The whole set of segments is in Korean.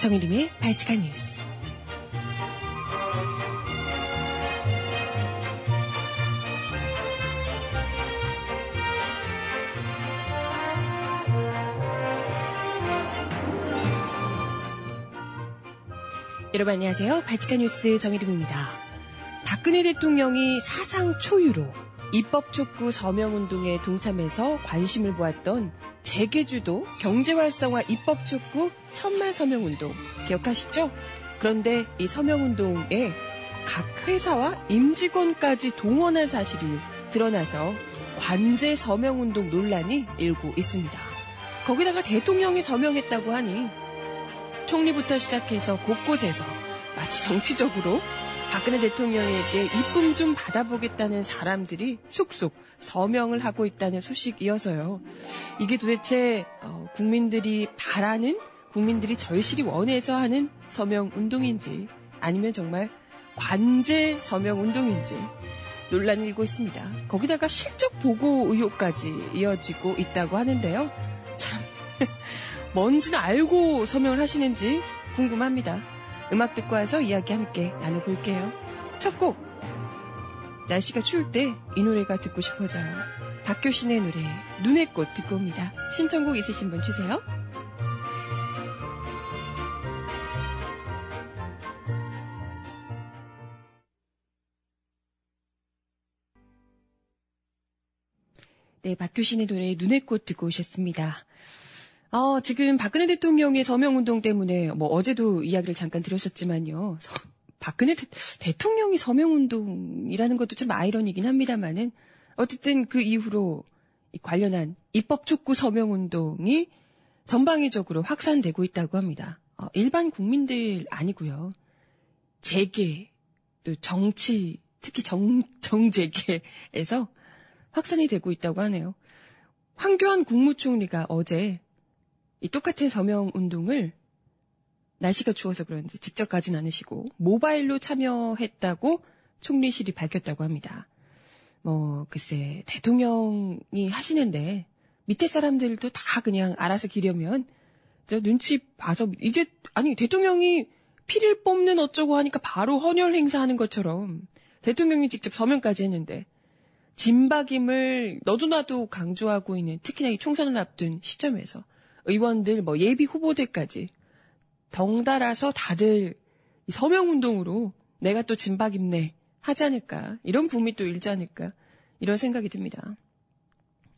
정일림의 발칙한 뉴스. 여러분 안녕하세요. 발칙한 뉴스 정일림입니다. 박근혜 대통령이 사상 초유로 입법 촉구 서명 운동에 동참해서 관심을 보았던 재계주도 경제활성화 입법 촉구 천만 서명운동 기억하시죠? 그런데 이 서명운동에 각 회사와 임직원까지 동원한 사실이 드러나서 관제 서명운동 논란이 일고 있습니다. 거기다가 대통령이 서명했다고 하니 총리부터 시작해서 곳곳에서 마치 정치적으로 박근혜 대통령에게 이쁨 좀 받아보겠다는 사람들이 속속 서명을 하고 있다는 소식이어서요. 이게 도대체 어, 국민들이 바라는 국민들이 절실히 원해서 하는 서명 운동인지 아니면 정말 관제 서명 운동인지 논란이 일고 있습니다. 거기다가 실적 보고 의혹까지 이어지고 있다고 하는데요. 참 뭔지는 알고 서명을 하시는지 궁금합니다. 음악 듣고 와서 이야기 함께 나눠볼게요. 첫 곡. 날씨가 추울 때 이 노래가 듣고 싶어져요. 박효신의 노래 눈의 꽃 듣고 옵니다. 신청곡 있으신 분 주세요. 네, 박효신의 노래 눈의 꽃 듣고 오셨습니다. 어, 지금 박근혜 대통령의 서명운동 때문에 뭐 어제도 이야기를 잠깐 들으셨지만요. 박근혜 대, 통령이 서명운동이라는 것도 참 아이러니긴 합니다만은 어쨌든 그 이후로 관련한 입법 촉구 서명운동이 전방위적으로 확산되고 있다고 합니다. 어, 일반 국민들 아니고요. 재계, 또 정치, 특히 정, 정재계에서 확산이 되고 있다고 하네요. 황교안 국무총리가 어제 이 똑같은 서명 운동을 날씨가 추워서 그런지 직접 가진 않으시고 모바일로 참여했다고 총리실이 밝혔다고 합니다. 뭐 글쎄 대통령이 하시는데 밑에 사람들도 다 그냥 알아서 기려면 저 눈치 봐서 이제 아니 대통령이 피를 뽑는 어쩌고 하니까 바로 헌혈 행사하는 것처럼 대통령이 직접 서명까지 했는데 진박임을 너도 나도 강조하고 있는 특히나 이 총선을 앞둔 시점에서 의원들 뭐 예비 후보들까지 덩달아서 다들 서명 운동으로 내가 또 진박 입네 하지 않을까 이런 붐이 또 일지 않을까 이런 생각이 듭니다.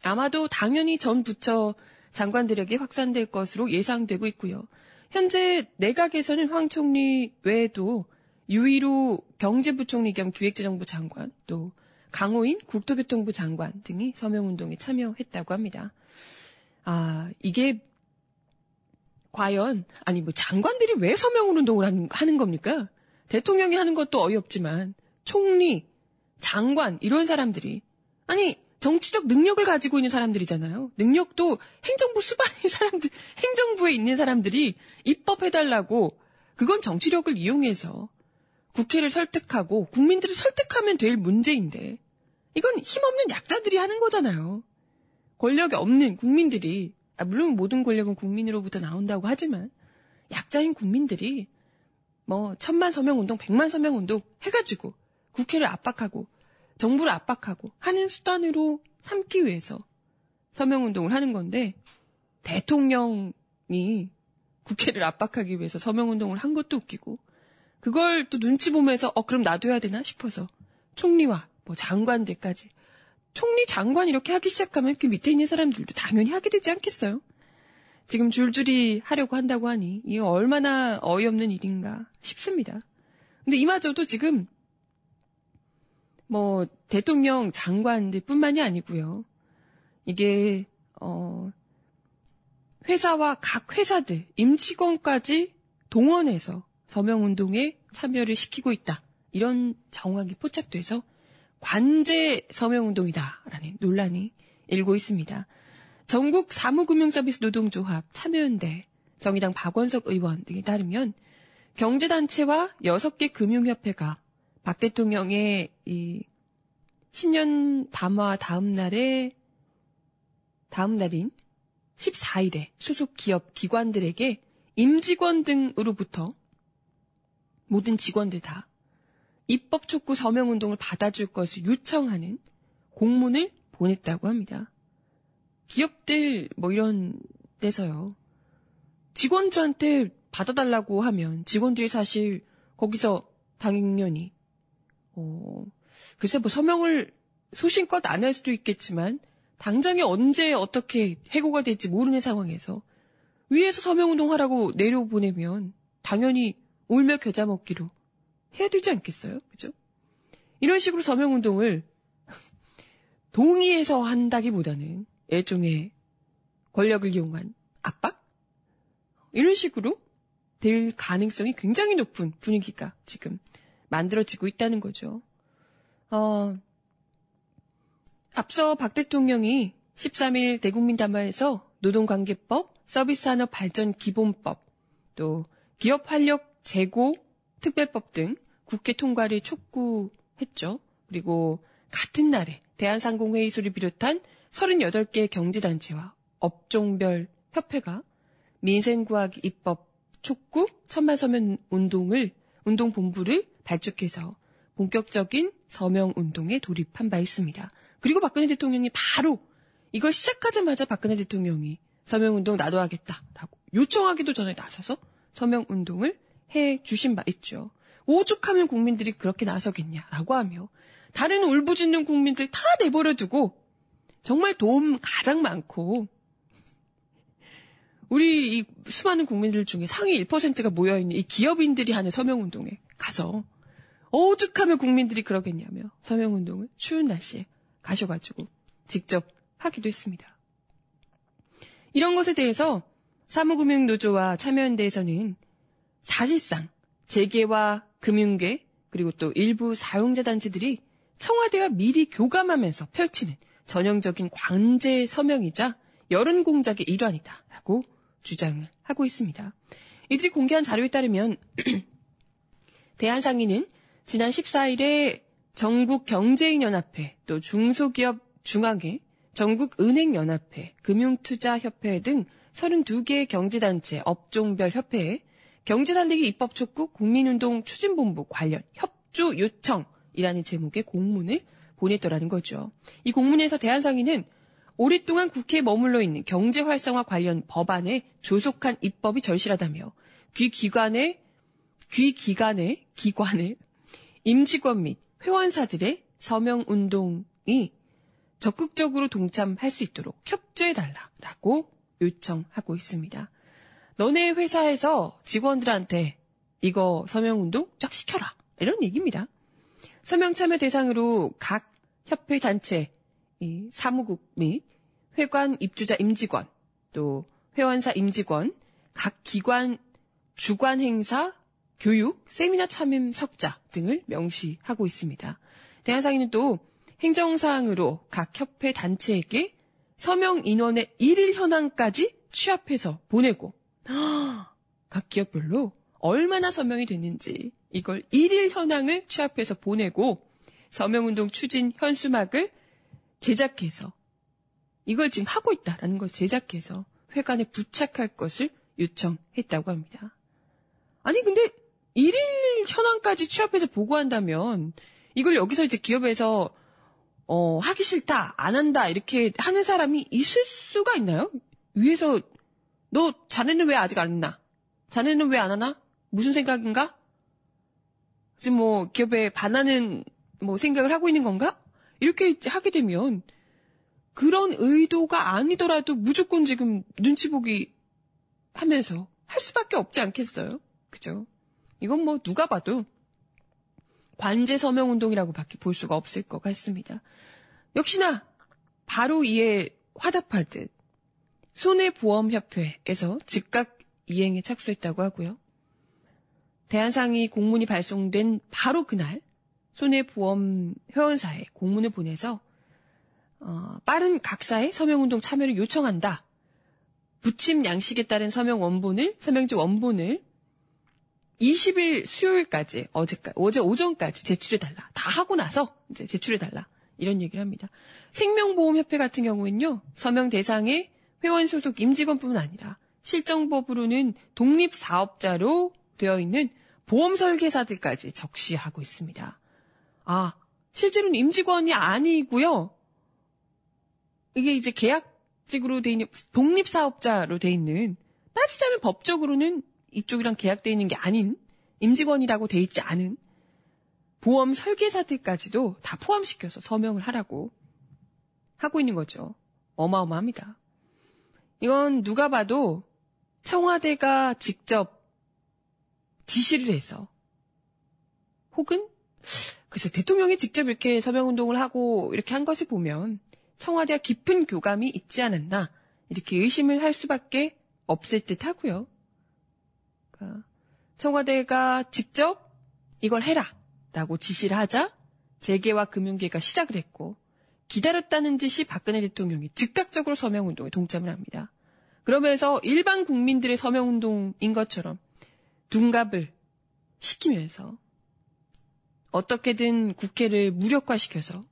아마도 당연히 전 부처 장관들에게 확산될 것으로 예상되고 있고요. 현재 내각에서는 황 총리 외에도 유일로 경제부총리 겸 기획재정부 장관 또 강호인 국토교통부 장관 등이 서명운동에 참여했다고 합니다. 아, 이게 과연 아니 뭐 장관들이 왜 서명 운동을 하는, 하는 겁니까? 대통령이 하는 것도 어이없지만 총리, 장관 이런 사람들이 아니 정치적 능력을 가지고 있는 사람들이잖아요. 능력도 행정부 수반인 사람들, 행정부에 있는 사람들이 입법해달라고 그건 정치력을 이용해서 국회를 설득하고 국민들을 설득하면 될 문제인데 이건 힘없는 약자들이 하는 거잖아요. 권력이 없는 국민들이 아, 물론 모든 권력은 국민으로부터 나온다고 하지만 약자인 국민들이 뭐 천만 서명 운동, 백만 서명 운동 해가지고 국회를 압박하고 정부를 압박하고 하는 수단으로 삼기 위해서 서명 운동을 하는 건데 대통령이 국회를 압박하기 위해서 서명 운동을 한 것도 웃기고 그걸 또 눈치 보면서 어 그럼 해야 되나 싶어서 총리와 뭐 장관들까지 총리 장관 이렇게 하기 시작하면 그 밑에 있는 사람들도 당연히 하게 되지 않겠어요? 지금 줄줄이 하려고 한다고 하니 이게 얼마나 어이없는 일인가 싶습니다. 근데 이마저도 지금 뭐 대통령 장관들 뿐만이 아니고요. 이게 어 회사와 각 회사들 임직원까지 동원해서 서명 운동에 참여를 시키고 있다. 이런 정황이 포착돼서 관제 서명운동이다라는 논란이 일고 있습니다. 전국 사무금융서비스 노동조합 참여연대 정의당 박원석 의원 등에 따르면 경제단체와 6개 금융협회가 박 대통령의 이 신년 담화 다음 날에 다음 날인 14일에 수속 기업 기관들에게 임직원 등으로부터 모든 직원들 다 입법 촉구 서명 운동을 받아줄 것을 요청하는 공문을 보냈다고 합니다. 기업들 뭐 이런 데서요. 직원들한테 받아달라고 하면 직원들이 사실 거기서 당연히 어 글쎄 뭐 서명을 소신껏 안 할 수도 있겠지만 당장에 언제 어떻게 해고가 될지 모르는 상황에서 위에서 서명운동 하라고 내려보내면 당연히 울며 겨자 먹기로 해야 되지 않겠어요? 그죠? 이런 식으로 서명운동을 동의해서 한다기보다는 일종의 권력을 이용한 압박? 이런 식으로 될 가능성이 굉장히 높은 분위기가 지금 만들어지고 있다는 거죠. 어, 앞서 박 대통령이 13일 대국민 담화에서 노동관계법, 서비스산업 발전 기본법, 또 기업 활력 재고 특별법 등 국회 통과를 촉구했죠. 그리고 같은 날에 대한상공회의소를 비롯한 38개 경제단체와 업종별 협회가 민생과학 입법 촉구 천만 서명 운동을 운동 본부를 발족해서 본격적인 서명 운동에 돌입한 바 있습니다. 그리고 박근혜 대통령이 바로 이걸 시작하자마자 박근혜 대통령이 서명 운동 나도 하겠다라고 요청하기도 전에 나서서 서명 운동을 해 주신 바 있죠. 오죽하면 국민들이 그렇게 나서겠냐라고 하며 다른 울부짖는 국민들 다 내버려 두고 정말 도움 가장 많고 우리 이 수많은 국민들 중에 상위 1%가 모여 있는 이 기업인들이 하는 서명 운동에 가서 오죽하면 국민들이 그러겠냐며 서명 운동을 추운 날씨에 가셔가지고 직접 하기도 했습니다. 이런 것에 대해서 사무금융노조와 참여연대에서는 사실상 재계와 금융계 그리고 또 일부 사용자 단체들이 청와대와 미리 교감하면서 펼치는 전형적인 관제 서명이자 여론 공작의 일환이다라고 주장을 하고 있습니다. 이들이 공개한 자료에 따르면 대한상인은 지난 14일에 전국 경제인연합회 또 중소기업 중앙회, 전국은행연합회, 금융투자협회 등 32개 경제단체 업종별 협회에 경제살리기 입법 촉구 국민운동 추진본부 관련 협조 요청이라는 제목의 공문을 보냈더라는 거죠. 이 공문에서 대한상인은 오랫동안 국회에 머물러 있는 경제 활성화 관련 법안에 조속한 입법이 절실하다며 귀 기관의 귀 기관의 기관의 임직원 및 회원사들의 서명 운동이 적극적으로 동참할 수 있도록 협조해 달라라고 요청하고 있습니다. 너네 회사에서 직원들한테 이거 서명운동 쫙 시켜라. 이런 얘기입니다. 서명 참여 대상으로 각 협회 단체, 사무국 및 회관 입주자 임직원, 또 회원사 임직원, 각 기관 주관 행사, 교육, 세미나 참임 석자 등을 명시하고 있습니다. 대한상인은 또 행정사항으로 각 협회 단체에게 서명 인원의 1일 현황까지 취합해서 보내고 각 기업별로 얼마나 서명이 됐는지 이걸 1일 현황을 취합해서 보내고 서명운동 추진 현수막을 제작해서 이걸 지금 하고 있다라는 것을 제작해서 회관에 부착할 것을 요청했다고 합니다. 아니 근데 1일 현황까지 취합해서 보고한다면 이걸 여기서 이제 기업에서 어, 하기 싫다, 안 한다 이렇게 하는 사람이 있을 수가 있나요? 위에서 너 자네는 왜 아직 안 했나? 자네는 왜 안 하나? 무슨 생각인가? 지금 뭐 기업에 반하는 뭐 생각을 하고 있는 건가? 이렇게 하게 되면 그런 의도가 아니더라도 무조건 지금 눈치 보기 하면서 할 수밖에 없지 않겠어요? 그죠? 이건 뭐 누가 봐도 관제 서명 운동이라고 밖에 볼 수가 없을 것 같습니다. 역시나 바로 이에 화답하듯 손해보험협회에서 즉각 이행에 착수했다고 하고요. 대한상이 공문이 발송된 바로 그날 손해보험 회원사에 공문을 보내서 어, 빠른 각사의 서명운동 참여를 요청한다. 부침 양식에 따른 서명 원본을 서명지 원본을 20일 수요일까지 어제까지 어제 오전까지 제출해 달라. 다 하고 나서 이제 제출해 달라. 이런 얘기를 합니다. 생명보험협회 같은 경우에는요 서명 대상의 회원 소속 임직원뿐만 아니라 실정법으로는 독립사업자로 되어 있는 보험 설계사들까지 적시하고 있습니다. 아, 실제로는 임직원이 아니고요. 이게 이제 계약직으로 돼 있는 독립사업자로 돼 있는 따지자면 법적으로는 이쪽이랑 계약돼 있는 게 아닌 임직원이라고 돼 있지 않은 보험 설계사들까지도 다 포함시켜서 서명을 하라고 하고 있는 거죠. 어마어마합니다. 이건 누가 봐도 청와대가 직접 지시를 해서 혹은 글쎄 대통령이 직접 이렇게 서명운동을 하고 이렇게 한 것을 보면 청와대와 깊은 교감이 있지 않았나 이렇게 의심을 할 수밖에 없을 듯 하고요. 그러니까 청와대가 직접 이걸 해라 라고 지시를 하자 재계와 금융계가 시작을 했고 기다렸다는 듯이 박근혜 대통령이 즉각적으로 서명운동에 동참을 합니다. 그러면서 일반 국민들의 서명운동인 것처럼 둔갑을 시키면서 어떻게든 국회를 무력화시켜서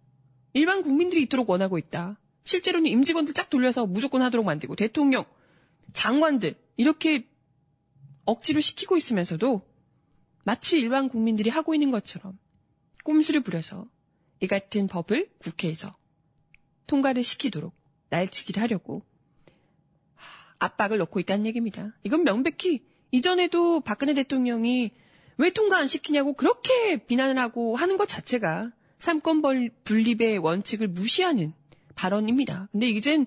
일반 국민들이 이토록 원하고 있다. 실제로는 임직원들 쫙 돌려서 무조건 하도록 만들고 대통령, 장관들 이렇게 억지로 시키고 있으면서도 마치 일반 국민들이 하고 있는 것처럼 꼼수를 부려서 이 같은 법을 국회에서 통과를 시키도록 날치기를 하려고 압박을 넣고 있다는 얘기입니다. 이건 명백히 이전에도 박근혜 대통령이 왜 통과 안 시키냐고 그렇게 비난을 하고 하는 것 자체가 삼권 분립의 원칙을 무시하는 발언입니다. 근데 이젠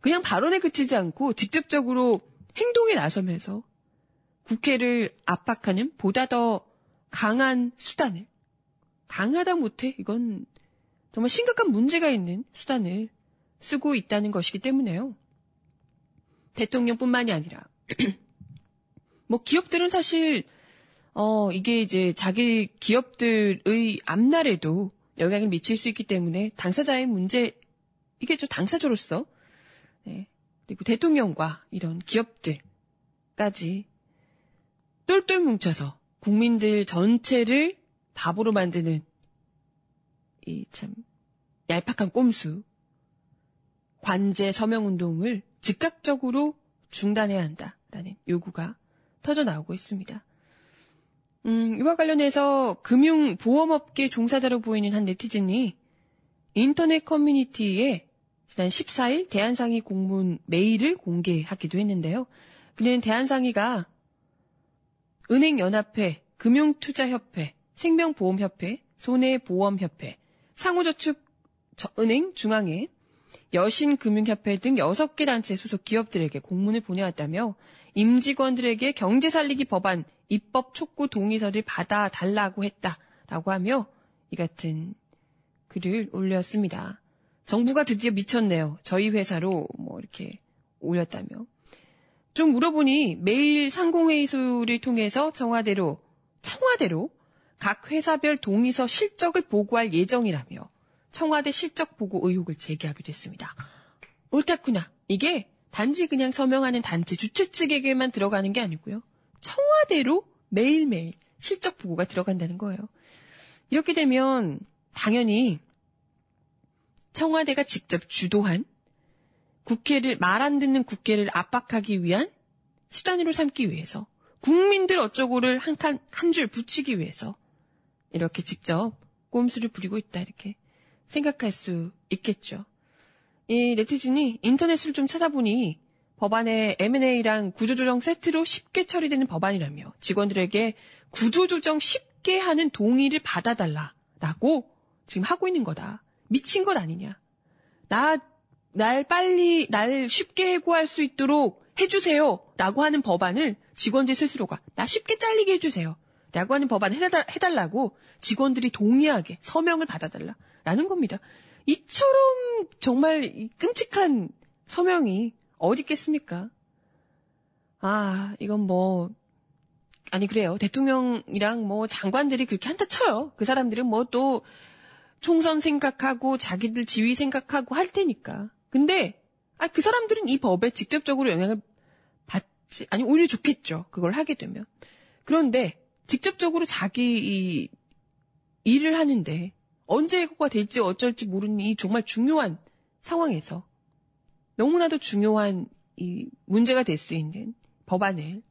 그냥 발언에 그치지 않고 직접적으로 행동에 나서면서 국회를 압박하는 보다 더 강한 수단을 강하다 못해 이건 정말 심각한 문제가 있는 수단을 쓰고 있다는 것이기 때문에요. 대통령뿐만이 아니라 뭐 기업들은 사실 어 이게 이제 자기 기업들의 앞날에도 영향을 미칠 수 있기 때문에 당사자의 문제 이게 저 당사자로서 네. 그리고 대통령과 이런 기업들까지 똘똘 뭉쳐서 국민들 전체를 바보로 만드는 이 참 얄팍한 꼼수 관제 서명 운동을 즉각적으로 중단해야 한다라는 요구가 터져 나오고 있습니다. 음, 이와 관련해서 금융보험업계 종사자로 보이는 한 네티즌이 인터넷 커뮤니티에 지난 14일 대한상의 공문 메일을 공개하기도 했는데요. 그는 대한상의가 은행연합회, 금융투자협회, 생명보험협회, 손해보험협회, 상호저축 은행 중앙회, 여신금융협회 등 6개 단체 소속 기업들에게 공문을 보내왔다며 임직원들에게 경제 살리기 법안 입법 촉구 동의서를 받아 달라고 했다라고 하며 이 같은 글을 올렸습니다. 정부가 드디어 미쳤네요. 저희 회사로 뭐 이렇게 올렸다며. 좀 물어보니 매일 상공회의소를 통해서 청와대로 청와대로 각 회사별 동의서 실적을 보고할 예정이라며 청와대 실적 보고 의혹을 제기하기도 했습니다. 옳다구나. 이게 단지 그냥 서명하는 단체 주최 측에게만 들어가는 게 아니고요. 청와대로 매일매일 실적 보고가 들어간다는 거예요. 이렇게 되면 당연히 청와대가 직접 주도한 국회를 말 안 듣는 국회를 압박하기 위한 수단으로 삼기 위해서 국민들 어쩌고를 한 칸 한 줄 붙이기 위해서 이렇게 직접 꼼수를 부리고 있다 이렇게 생각할 수 있겠죠. 이 네티즌이 인터넷을 좀 찾아보니 법안에 M&A랑 구조조정 세트로 쉽게 처리되는 법안이라며 직원들에게 구조조정 쉽게 하는 동의를 받아달라라고 지금 하고 있는 거다. 미친 것 아니냐. 나, 날 빨리, 날 쉽게 해고할 수 있도록 해주세요. 라고 하는 법안을 직원들 스스로가 나 쉽게 잘리게 해주세요. 라고 하는 법안을 해달라고 직원들이 동의하게 서명을 받아달라. 라는 겁니다. 이처럼 정말 끔찍한 서명이 어디 있겠습니까? 아, 이건 뭐, 아니, 그래요. 대통령이랑 뭐 장관들이 그렇게 한다 쳐요. 그 사람들은 뭐 또 총선 생각하고 자기들 지위 생각하고 할 테니까. 근데, 아, 그 사람들은 이 법에 직접적으로 영향을 받지, 아니, 오히려 좋겠죠. 그걸 하게 되면. 그런데, 직접적으로 자기 이 일을 하는데, 언제 해고가 될지 어쩔지 모르는 이 정말 중요한 상황에서 너무나도 중요한 이 문제가 될 수 있는 법안을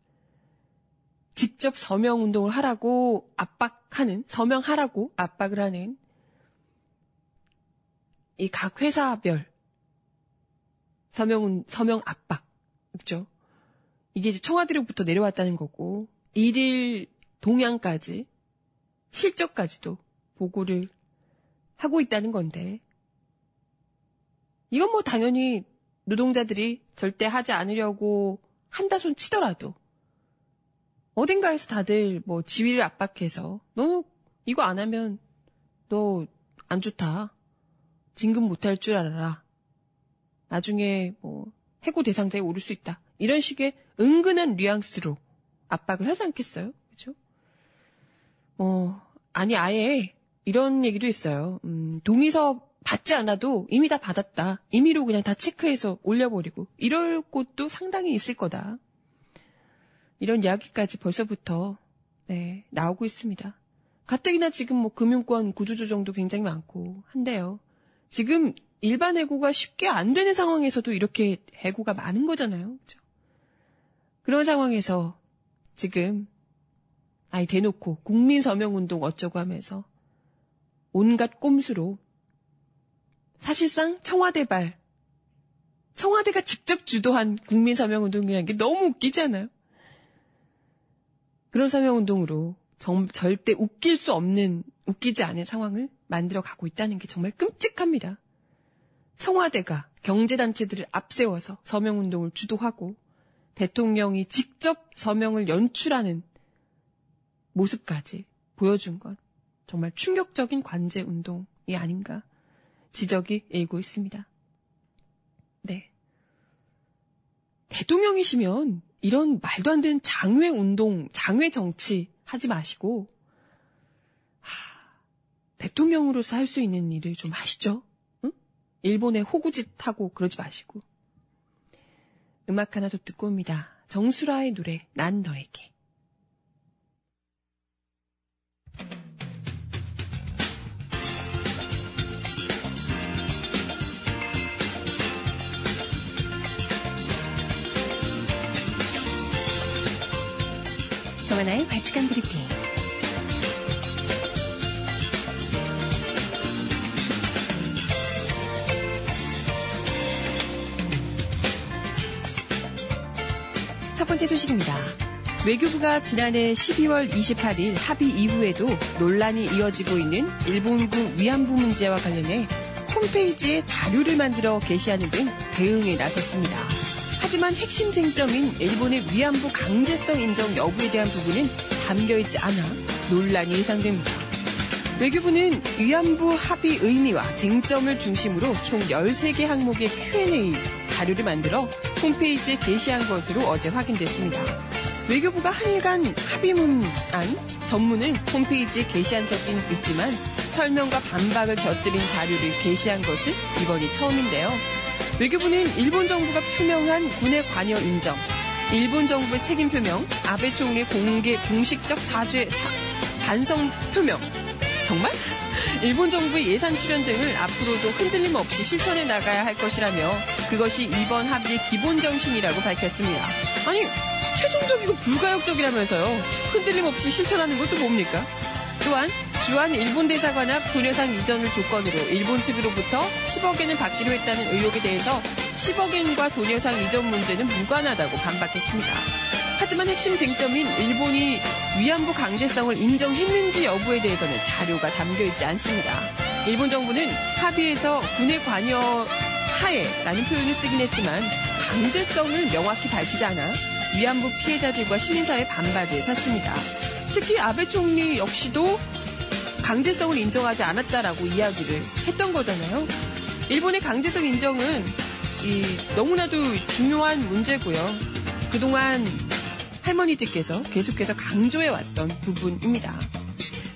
직접 서명 운동을 하라고 압박하는, 서명하라고 압박을 하는 이 각 회사별 서명, 서명 압박. 그죠? 이게 이제 청와대로부터 내려왔다는 거고, 일일 동향까지, 실적까지도 보고를 하고 있다는 건데, 이건 뭐 당연히 노동자들이 절대 하지 않으려고 한다 손 치더라도, 어딘가에서 다들 뭐 지위를 압박해서, 너 이거 안 하면 너 안 좋다. 진급 못할 줄 알아라. 나중에 뭐 해고 대상자에 오를 수 있다. 이런 식의 은근한 뉘앙스로 압박을 하지 않겠어요? 그죠? 뭐, 아니, 아예 이런 얘기도 있어요. 음, 동의서 받지 않아도 이미 다 받았다. 임의로 그냥 다 체크해서 올려버리고. 이럴 곳도 상당히 있을 거다. 이런 이야기까지 벌써부터, 네, 나오고 있습니다. 가뜩이나 지금 뭐 금융권 구조조정도 굉장히 많고 한데요. 지금 일반 해고가 쉽게 안 되는 상황에서도 이렇게 해고가 많은 거잖아요. 그죠? 그런 상황에서 지금 아이 대놓고 국민 서명 운동 어쩌고 하면서 온갖 꼼수로 사실상 청와대발 청와대가 직접 주도한 국민 서명 운동이라는 게 너무 웃기지 않아요? 그런 서명 운동으로 정, 절대 웃길 수 없는 웃기지 않은 상황을 만들어 가고 있다는 게 정말 끔찍합니다. 청와대가 경제단체들을 앞세워서 서명운동을 주도하고 대통령이 직접 서명을 연출하는 모습까지 보여준 것 정말 충격적인 관제 운동이 아닌가 지적이 일고 있습니다. 네. 대통령이시면 이런 말도 안 되는 장외 운동, 장외 정치 하지 마시고 대통령으로서 할 수 있는 일을 좀 하시죠. 응? 일본의 호구짓하고 그러지 마시고. 음악 하나 더 듣고 옵니다. 정수라의 노래 난 너에게. 정하나의 발칙한 브리핑. 첫 번째 소식입니다. 외교부가 지난해 12월 28일 합의 이후에도 논란이 이어지고 있는 일본군 위안부 문제와 관련해 홈페이지에 자료를 만들어 게시하는 등 대응에 나섰습니다. 하지만 핵심 쟁점인 일본의 위안부 강제성 인정 여부에 대한 부분은 담겨있지 않아 논란이 예상됩니다. 외교부는 위안부 합의 의미와 쟁점을 중심으로 총 13개 항목의 Q&A 자료를 만들어 홈페이지에 게시한 것으로 어제 확인됐습니다. 외교부가 한일간 합의문안 전문을 홈페이지에 게시한 적은 있지만 설명과 반박을 곁들인 자료를 게시한 것은 이번이 처음인데요. 외교부는 일본 정부가 표명한 군의 관여 인정, 일본 정부의 책임 표명, 아베 총리의 공개 공식적 사죄 사, 반성 표명, 정말? 일본 정부의 예산 출연 등을 앞으로도 흔들림 없이 실천해 나가야 할 것이라며 그것이 이번 합의의 기본 정신이라고 밝혔습니다. 아니, 최종적이고 불가역적이라면서요. 흔들림 없이 실천하는 것도 뭡니까? 또한 주한 일본 대사관 앞 분해상 이전을 조건으로 일본 측으로부터 10억 엔을 받기로 했다는 의혹에 대해서 10억 엔과 돈여상 이전 문제는 무관하다고 반박했습니다. 하지만 핵심 쟁점인 일본이 위안부 강제성을 인정했는지 여부에 대해서는 자료가 담겨 있지 않습니다. 일본 정부는 합의에서 군의 관여 하에라는 표현을 쓰긴 했지만 강제성을 명확히 밝히지 않아 위안부 피해자들과 시민사회 반발을 샀습니다. 특히 아베 총리 역시도 강제성을 인정하지 않았다라고 이야기를 했던 거잖아요. 일본의 강제성 인정은 너무나도 중요한 문제고요. 그동안 할머니들께서 계속해서 강조해왔던 부분입니다.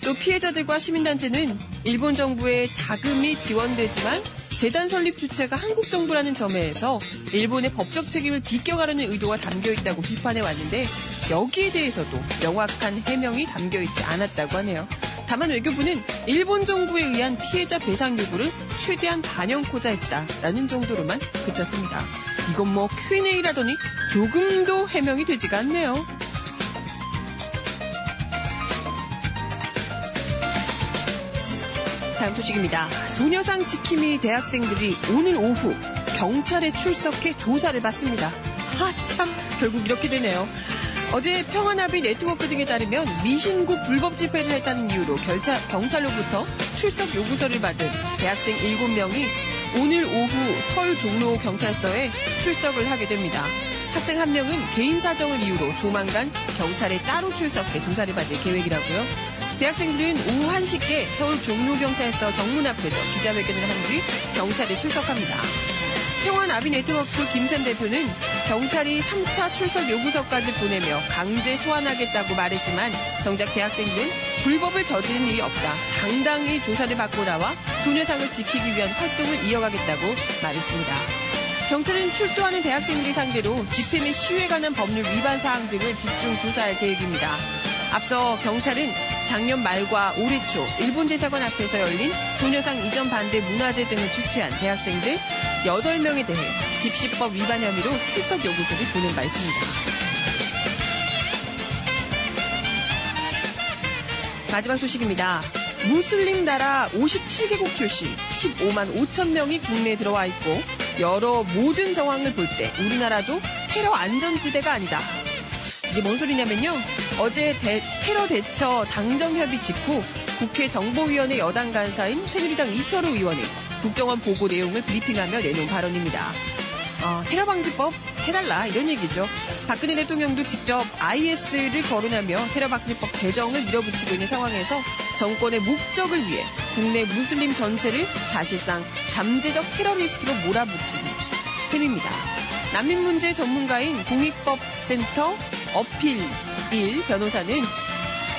또 피해자들과 시민단체는 일본 정부의 자금이 지원되지만 재단 설립 주체가 한국 정부라는 점에서 일본의 법적 책임을 비껴가려는 의도가 담겨 있다고 비판해 왔는데 여기에 대해서도 명확한 해명이 담겨 있지 않았다고 하네요. 다만 외교부는 일본 정부에 의한 피해자 배상 요구를 최대한 반영코자 했다라는 정도로만 그쳤습니다. 이건 뭐 Q&A라더니 조금도 해명이 되지가 않네요. 다음 소식입니다. 소녀상 지킴이 대학생들이 오늘 오후 경찰에 출석해 조사를 받습니다. 아, 참, 결국 이렇게 되네요. 어제 평화나비 네트워크 등에 따르면 미신고 불법 집회를 했다는 이유로 결차, 경찰로부터 출석 요구서를 받은 대학생 7명이 오늘 오후 서울 종로 경찰서에 출석을 하게 됩니다. 학생 한 명은 개인 사정을 이유로 조만간 경찰에 따로 출석해 조사를 받을 계획이라고요. 대학생들은 오후 1시께 서울 종로경찰서 정문 앞에서 기자회견을 한 뒤 경찰에 출석합니다. 평안 아비 네트워크 김샘 대표는 경찰이 3차 출석 요구서까지 보내며 강제 소환하겠다고 말했지만 정작 대학생들은 불법을 저지른 일이 없다. 당당히 조사를 받고 나와 소녀상을 지키기 위한 활동을 이어가겠다고 말했습니다. 경찰은 출두하는 대학생들이 상대로 집회 및 시위에 관한 법률 위반 사항 등을 집중 조사할 계획입니다. 앞서 경찰은 작년 말과 올해 초 일본 대사관 앞에서 열린 소녀상 이전 반대 문화제 등을 주최한 대학생들 8명에 대해 집시법 위반 혐의로 출석 요구서를 보낸 바 있습니다. 마지막 소식입니다. 무슬림 나라 57개국 출신 15만 5천 명이 국내에 들어와 있고 여러 모든 정황을 볼 때 우리나라도 테러 안전지대가 아니다. 이게 뭔 소리냐면요. 어제 대, 테러 대처 당정 협의 직후 국회 정보위원회 여당 간사인 새누리당 이철우 의원이 국정원 보고 내용을 브리핑하며 내놓은 발언입니다. 어, 테러 방지법 해달라 이런 얘기죠. 박근혜 대통령도 직접 IS를 거론하며 테러 방지법 개정을 밀어붙이고 있는 상황에서 정권의 목적을 위해 국내 무슬림 전체를 사실상 잠재적 테러리스트로 몰아붙인 셈입니다. 난민 문제 전문가인 공익법센터 어필 1 변호사는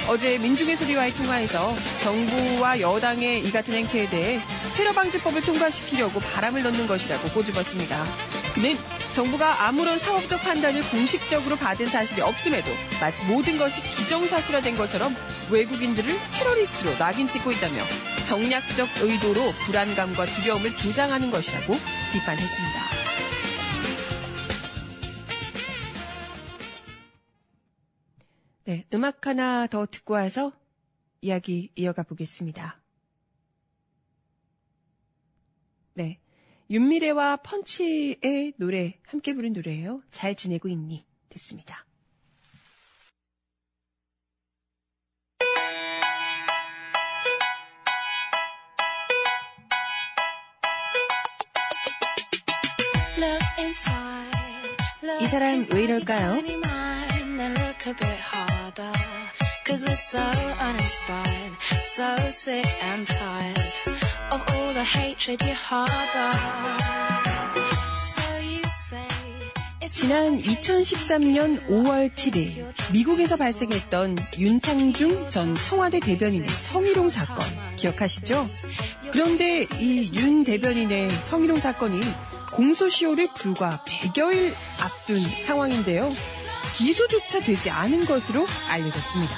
어제 민중의 소리와의 통화에서 정부와 여당의 이 같은 행태에 대해 테러 방지법을 통과시키려고 바람을 넣는 것이라고 꼬집었습니다. 그는 정부가 아무런 사업적 판단을 공식적으로 받은 사실이 없음에도 마치 모든 것이 기정사실화된 것처럼 외국인들을 테러리스트로 낙인 찍고 있다며 정략적 의도로 불안감과 두려움을 조장하는 것이라고 비판했습니다. 네, 음악 하나 더 듣고 와서 이야기 이어가 보겠습니다. 네. 윤미래와 펀치의 노래, 함께 부른 노래예요. 잘 지내고 있니? 듣습니다. 이 사람 왜 이럴까요? Cause we're so uninspired, so sick and tired of all the hatred you harbor. So you say 지난 2013년 5월 7일 미국에서 발생했던 윤창중 전 청와대 대변인의 성희롱 사건 기억하시죠? 그런데 이 윤 대변인의 성희롱 사건이 공소시효를 불과 100여일 앞둔 상황인데요. 기소조차 되지 않은 것으로 알려졌습니다.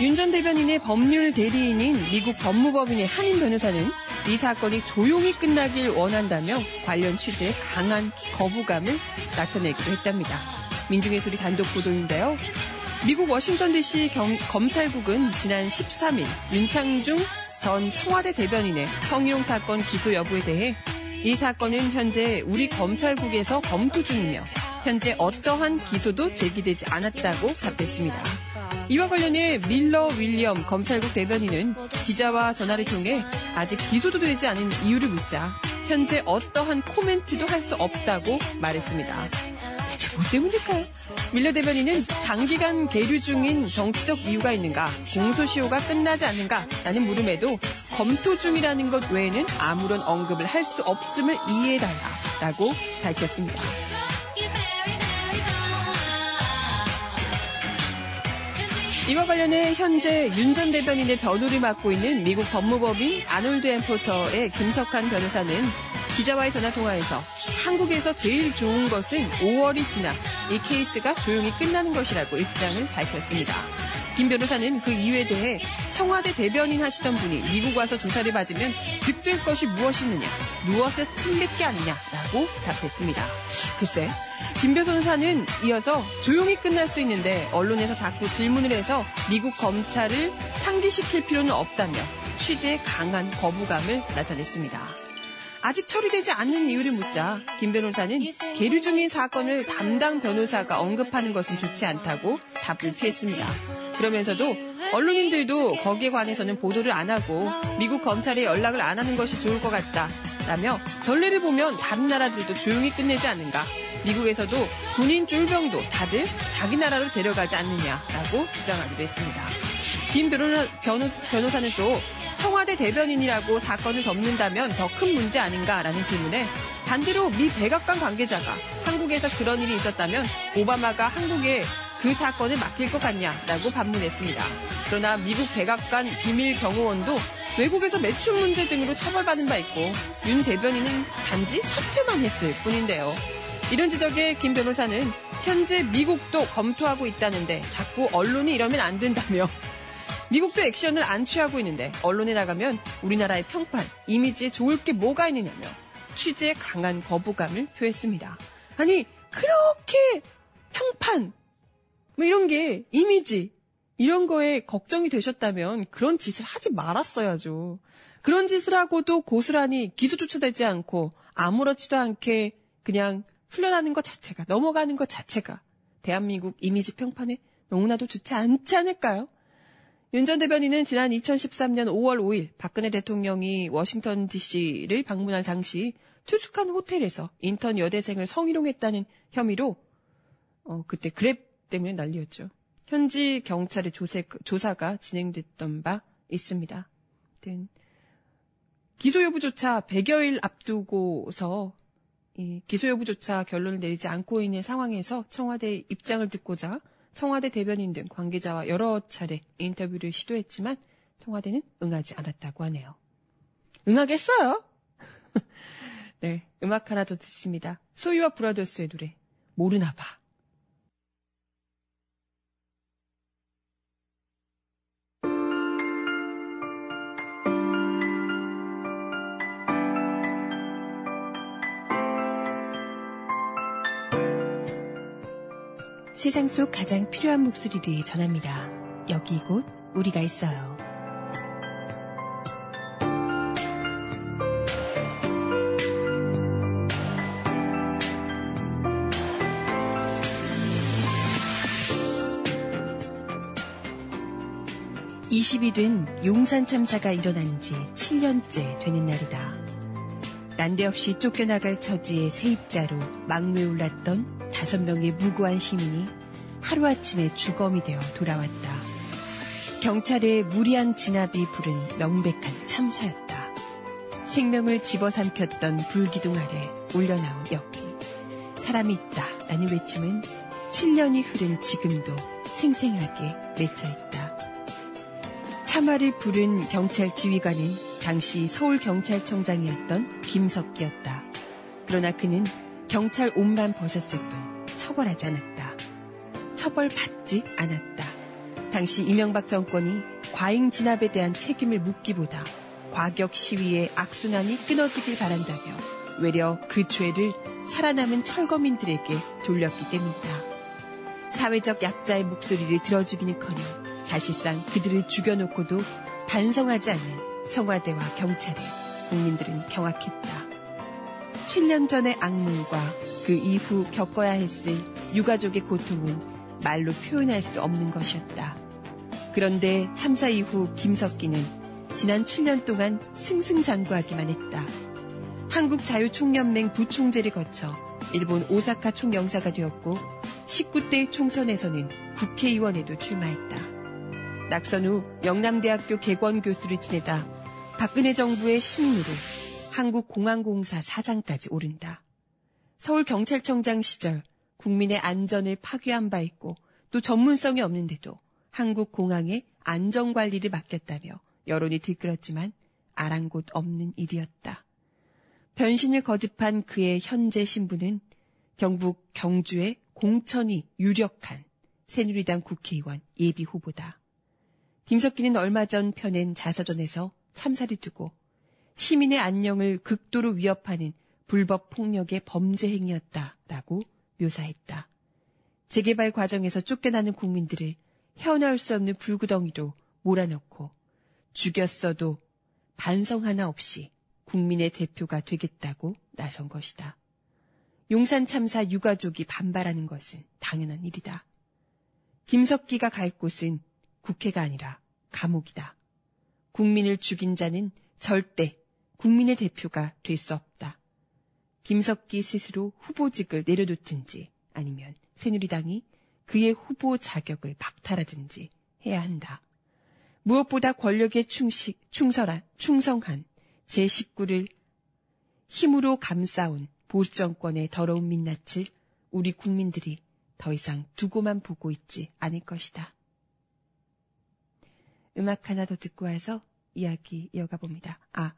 윤 전 대변인의 법률 대리인인 미국 법무법인의 한인 변호사는 이 사건이 조용히 끝나길 원한다며 관련 취재에 강한 거부감을 나타내기도 했답니다. 민중의 소리 단독 보도인데요. 미국 워싱턴 DC 경, 검찰국은 지난 13일 윤창중 전 청와대 대변인의 성희롱 사건 기소 여부에 대해 이 사건은 현재 우리 검찰국에서 검토 중이며 현재 어떠한 기소도 제기되지 않았다고 답했습니다. 이와 관련해 밀러 윌리엄 검찰국 대변인은 기자와 전화를 통해 아직 기소도 되지 않은 이유를 묻자 현재 어떠한 코멘트도 할 수 없다고 말했습니다. 대체 뭐 때문일까요? 밀러 대변인은 장기간 계류 중인 정치적 이유가 있는가, 공소시효가 끝나지 않는가 라는 물음에도 검토 중이라는 것 외에는 아무런 언급을 할 수 없음을 이해해달라라고 밝혔습니다. 이와 관련해 현재 윤 전 대변인의 변호를 맡고 있는 미국 법무법인 아놀드 엠포터의 김석한 변호사는 기자와의 전화 통화에서 한국에서 제일 좋은 것은 5월이 지나 이 케이스가 조용히 끝나는 것이라고 입장을 밝혔습니다. 김 변호사는 그 이유에 대해 청와대 대변인 하시던 분이 미국 와서 조사를 받으면 득될 것이 무엇이 있느냐 누워서 침 뱉기 아니냐라고 답했습니다. 글쎄, 김 변호사는 이어서 조용히 끝날 수 있는데 언론에서 자꾸 질문을 해서 미국 검찰을 상기시킬 필요는 없다며 취재에 강한 거부감을 나타냈습니다. 아직 처리되지 않는 이유를 묻자 김 변호사는 계류 중인 사건을 담당 변호사가 언급하는 것은 좋지 않다고 답을 피했습니다. 그러면서도 언론인들도 거기에 관해서는 보도를 안 하고 미국 검찰에 연락을 안 하는 것이 좋을 것 같다. 라며 전례를 보면 다른 나라들도 조용히 끝내지 않는가. 미국에서도 군인 쫄병도 다들 자기 나라로 데려가지 않느냐라고 주장하기도 했습니다. 김 변호사, 변호사는 또 청와대 대변인이라고 사건을 덮는다면 더 큰 문제 아닌가라는 질문에 반대로 미 백악관 관계자가 한국에서 그런 일이 있었다면 오바마가 한국에 그 사건을 맡길 것 같냐라고 반문했습니다. 그러나 미국 백악관 비밀 경호원도 외국에서 매출 문제 등으로 처벌받은 바 있고 윤 대변인은 단지 사퇴만 했을 뿐인데요. 이런 지적에 김 변호사는 현재 미국도 검토하고 있다는데 자꾸 언론이 이러면 안 된다며 미국도 액션을 안 취하고 있는데 언론에 나가면 우리나라의 평판, 이미지에 좋을 게 뭐가 있느냐며 취재에 강한 거부감을 표했습니다. 아니 그렇게 평판 뭐 이런 게 이미지 이런 거에 걱정이 되셨다면 그런 짓을 하지 말았어야죠. 그런 짓을 하고도 고스란히 기소조차 되지 않고 아무렇지도 않게 그냥 풀려나는 것 자체가 넘어가는 것 자체가 대한민국 이미지 평판에 너무나도 좋지 않지 않을까요? 윤 전 대변인은 지난 2013년 5월 5일 박근혜 대통령이 워싱턴 DC를 방문할 당시 투숙한 호텔에서 인턴 여대생을 성희롱했다는 혐의로 어, 그때 그랩 때문에 난리였죠. 현지 경찰의 조세, 조사가 진행됐던 바 있습니다. 기소 여부조차 100여일 앞두고서 기소 여부조차 결론을 내리지 않고 있는 상황에서 청와대 입장을 듣고자 청와대 대변인 등 관계자와 여러 차례 인터뷰를 시도했지만 청와대는 응하지 않았다고 하네요. 응하겠어요? 네, 음악 하나 더 듣습니다. 소유와 브라더스의 노래, 모르나 봐. 세상 속 가장 필요한 목소리를 전합니다. 여기 곧 우리가 있어요. (20이) 된 용산 참사가 일어난 지 7년째 되는 날이다. 난데없이 쫓겨나갈 처지의 세입자로 막내 올랐던 다섯 명의 무고한 시민이 하루아침에 주검이 되어 돌아왔다. 경찰의 무리한 진압이 부른 명백한 참사였다. 생명을 집어삼켰던 불기둥 아래 올려나온 역기. 사람이 있다 라는 외침은 7년이 흐른 지금도 생생하게 맺혀있다. 참화를 부른 경찰 지휘관은 당시 서울경찰청장이었던 김석기였다. 그러나 그는 경찰 옷만 벗었을 뿐 처벌하지 않았다. 처벌받지 않았다. 당시 이명박 정권이 과잉 진압에 대한 책임을 묻기보다 과격 시위의 악순환이 끊어지길 바란다며 외려 그 죄를 살아남은 철거민들에게 돌렸기 때문이다. 사회적 약자의 목소리를 들어주기는커녕 사실상 그들을 죽여놓고도 반성하지 않는 청와대와 경찰에 국민들은 경악했다. 7년 전의 악몽과 그 이후 겪어야 했을 유가족의 고통은 말로 표현할 수 없는 것이었다. 그런데 참사 이후 김석기는 지난 7년 동안 승승장구하기만 했다. 한국자유총연맹 부총재를 거쳐 일본 오사카 총영사가 되었고 19대 총선에서는 국회의원에도 출마했다. 낙선 후 영남대학교 개원 교수를 지내다 박근혜 정부의 신인으로 한국공항공사 사장까지 오른다. 서울경찰청장 시절 국민의 안전을 파괴한 바 있고 또 전문성이 없는데도 한국공항의 안전관리를 맡겼다며 여론이 들끓었지만 아랑곳 없는 일이었다. 변신을 거듭한 그의 현재 신분은 경북 경주의 공천이 유력한 새누리당 국회의원 예비 후보다. 김석기는 얼마 전 펴낸 자서전에서 참사를 두고 시민의 안녕을 극도로 위협하는 불법 폭력의 범죄 행위였다라고 묘사했다. 재개발 과정에서 쫓겨나는 국민들을 헤어나올 수 없는 불구덩이로 몰아넣고 죽였어도 반성 하나 없이 국민의 대표가 되겠다고 나선 것이다. 용산 참사 유가족이 반발하는 것은 당연한 일이다. 김석기가 갈 곳은 국회가 아니라 감옥이다. 국민을 죽인 자는 절대 국민의 대표가 될 수 없다. 김석기 스스로 후보직을 내려놓든지 아니면 새누리당이 그의 후보 자격을 박탈하든지 해야 한다. 무엇보다 권력에 충식, 충설한, 충성한 제19를 힘으로 감싸온 보수 정권의 더러운 민낯을 우리 국민들이 더 이상 두고만 보고 있지 않을 것이다. 음악 하나 더 듣고 와서 이야기 이어가 봅니다. 아,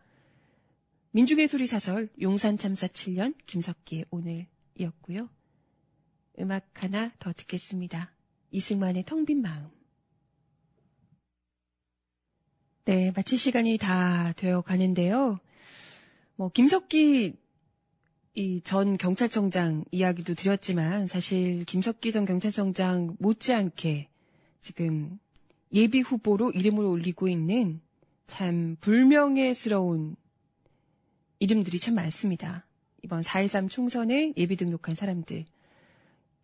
민중의 소리 사설 용산 참사 7년 김석기의 오늘이었고요. 음악 하나 더 듣겠습니다. 이승만의 텅 빈 마음. 네, 마칠 시간이 다 되어 가는데요. 뭐, 김석기 이 전 경찰청장 이야기도 드렸지만 사실 김석기 전 경찰청장 못지않게 지금 예비 후보로 이름을 올리고 있는 참 불명예스러운 이름들이 참 많습니다. 이번 4.13 총선에 예비 등록한 사람들.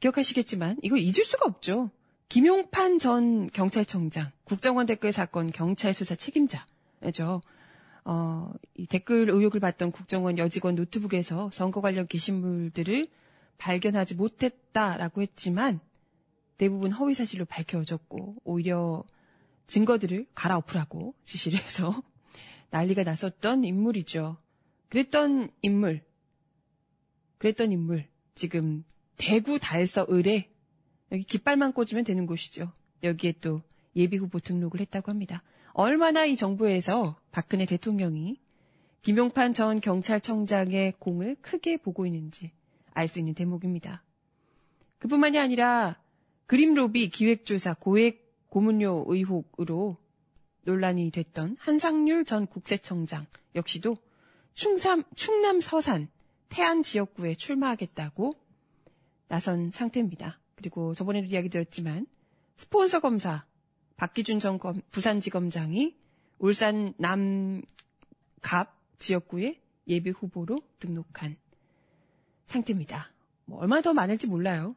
기억하시겠지만 이거 잊을 수가 없죠. 김용판 전 경찰청장, 국정원 댓글 사건 경찰 수사 책임자죠. 어, 이 댓글 의혹을 받던 국정원 여직원 노트북에서 선거 관련 게시물들을 발견하지 못했다라고 했지만 대부분 허위 사실로 밝혀졌고 오히려 증거들을 갈아엎으라고 지시를 해서 난리가 났었던 인물이죠. 그랬던 인물, 그랬던 인물, 지금 대구 달서 을에 여기 깃발만 꽂으면 되는 곳이죠. 여기에 또 예비 후보 등록을 했다고 합니다. 얼마나 이 정부에서 박근혜 대통령이 김용판 전 경찰청장의 공을 크게 보고 있는지 알 수 있는 대목입니다. 그뿐만이 아니라 그림로비 기획조사 고액 고문료 의혹으로 논란이 됐던 한상률 전 국세청장 역시도 충남, 충남 서산 태안 지역구에 출마하겠다고 나선 상태입니다. 그리고 저번에도 이야기 드렸지만 스폰서 검사 박기준 전 부산지검장이 울산 남갑 지역구에 예비 후보로 등록한 상태입니다. 뭐 얼마나 더 많을지 몰라요.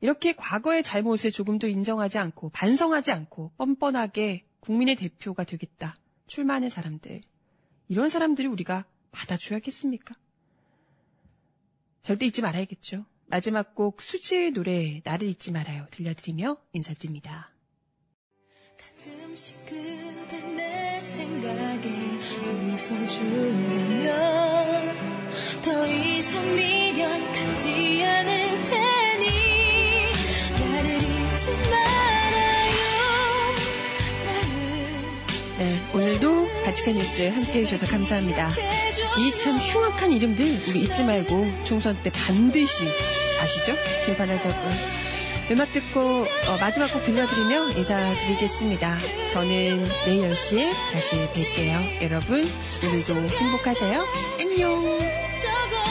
이렇게 과거의 잘못을 조금도 인정하지 않고 반성하지 않고 뻔뻔하게 국민의 대표가 되겠다 출마하는 사람들 이런 사람들이 우리가 받아줘야겠습니까? 절대 잊지 말아야겠죠. 마지막 곡 수지의 노래 나를 잊지 말아요 들려드리며 인사드립니다. 가끔씩 그대 내 생각에 웃어준다면 더 이상 미련 갖지 않을 테니 나를 잊지 말아요 네, 오늘도 바치칸 뉴스 함께 해 주셔서 감사합니다. 이 참 흉악한 이름들 우리 잊지 말고 총선 때 반드시 아시죠? 심판하자고. 음악 듣고 어, 마지막 곡 들려드리며 인사드리겠습니다. 저는 내일 10시에 다시 뵐게요. 여러분, 오늘도 행복하세요. 안녕!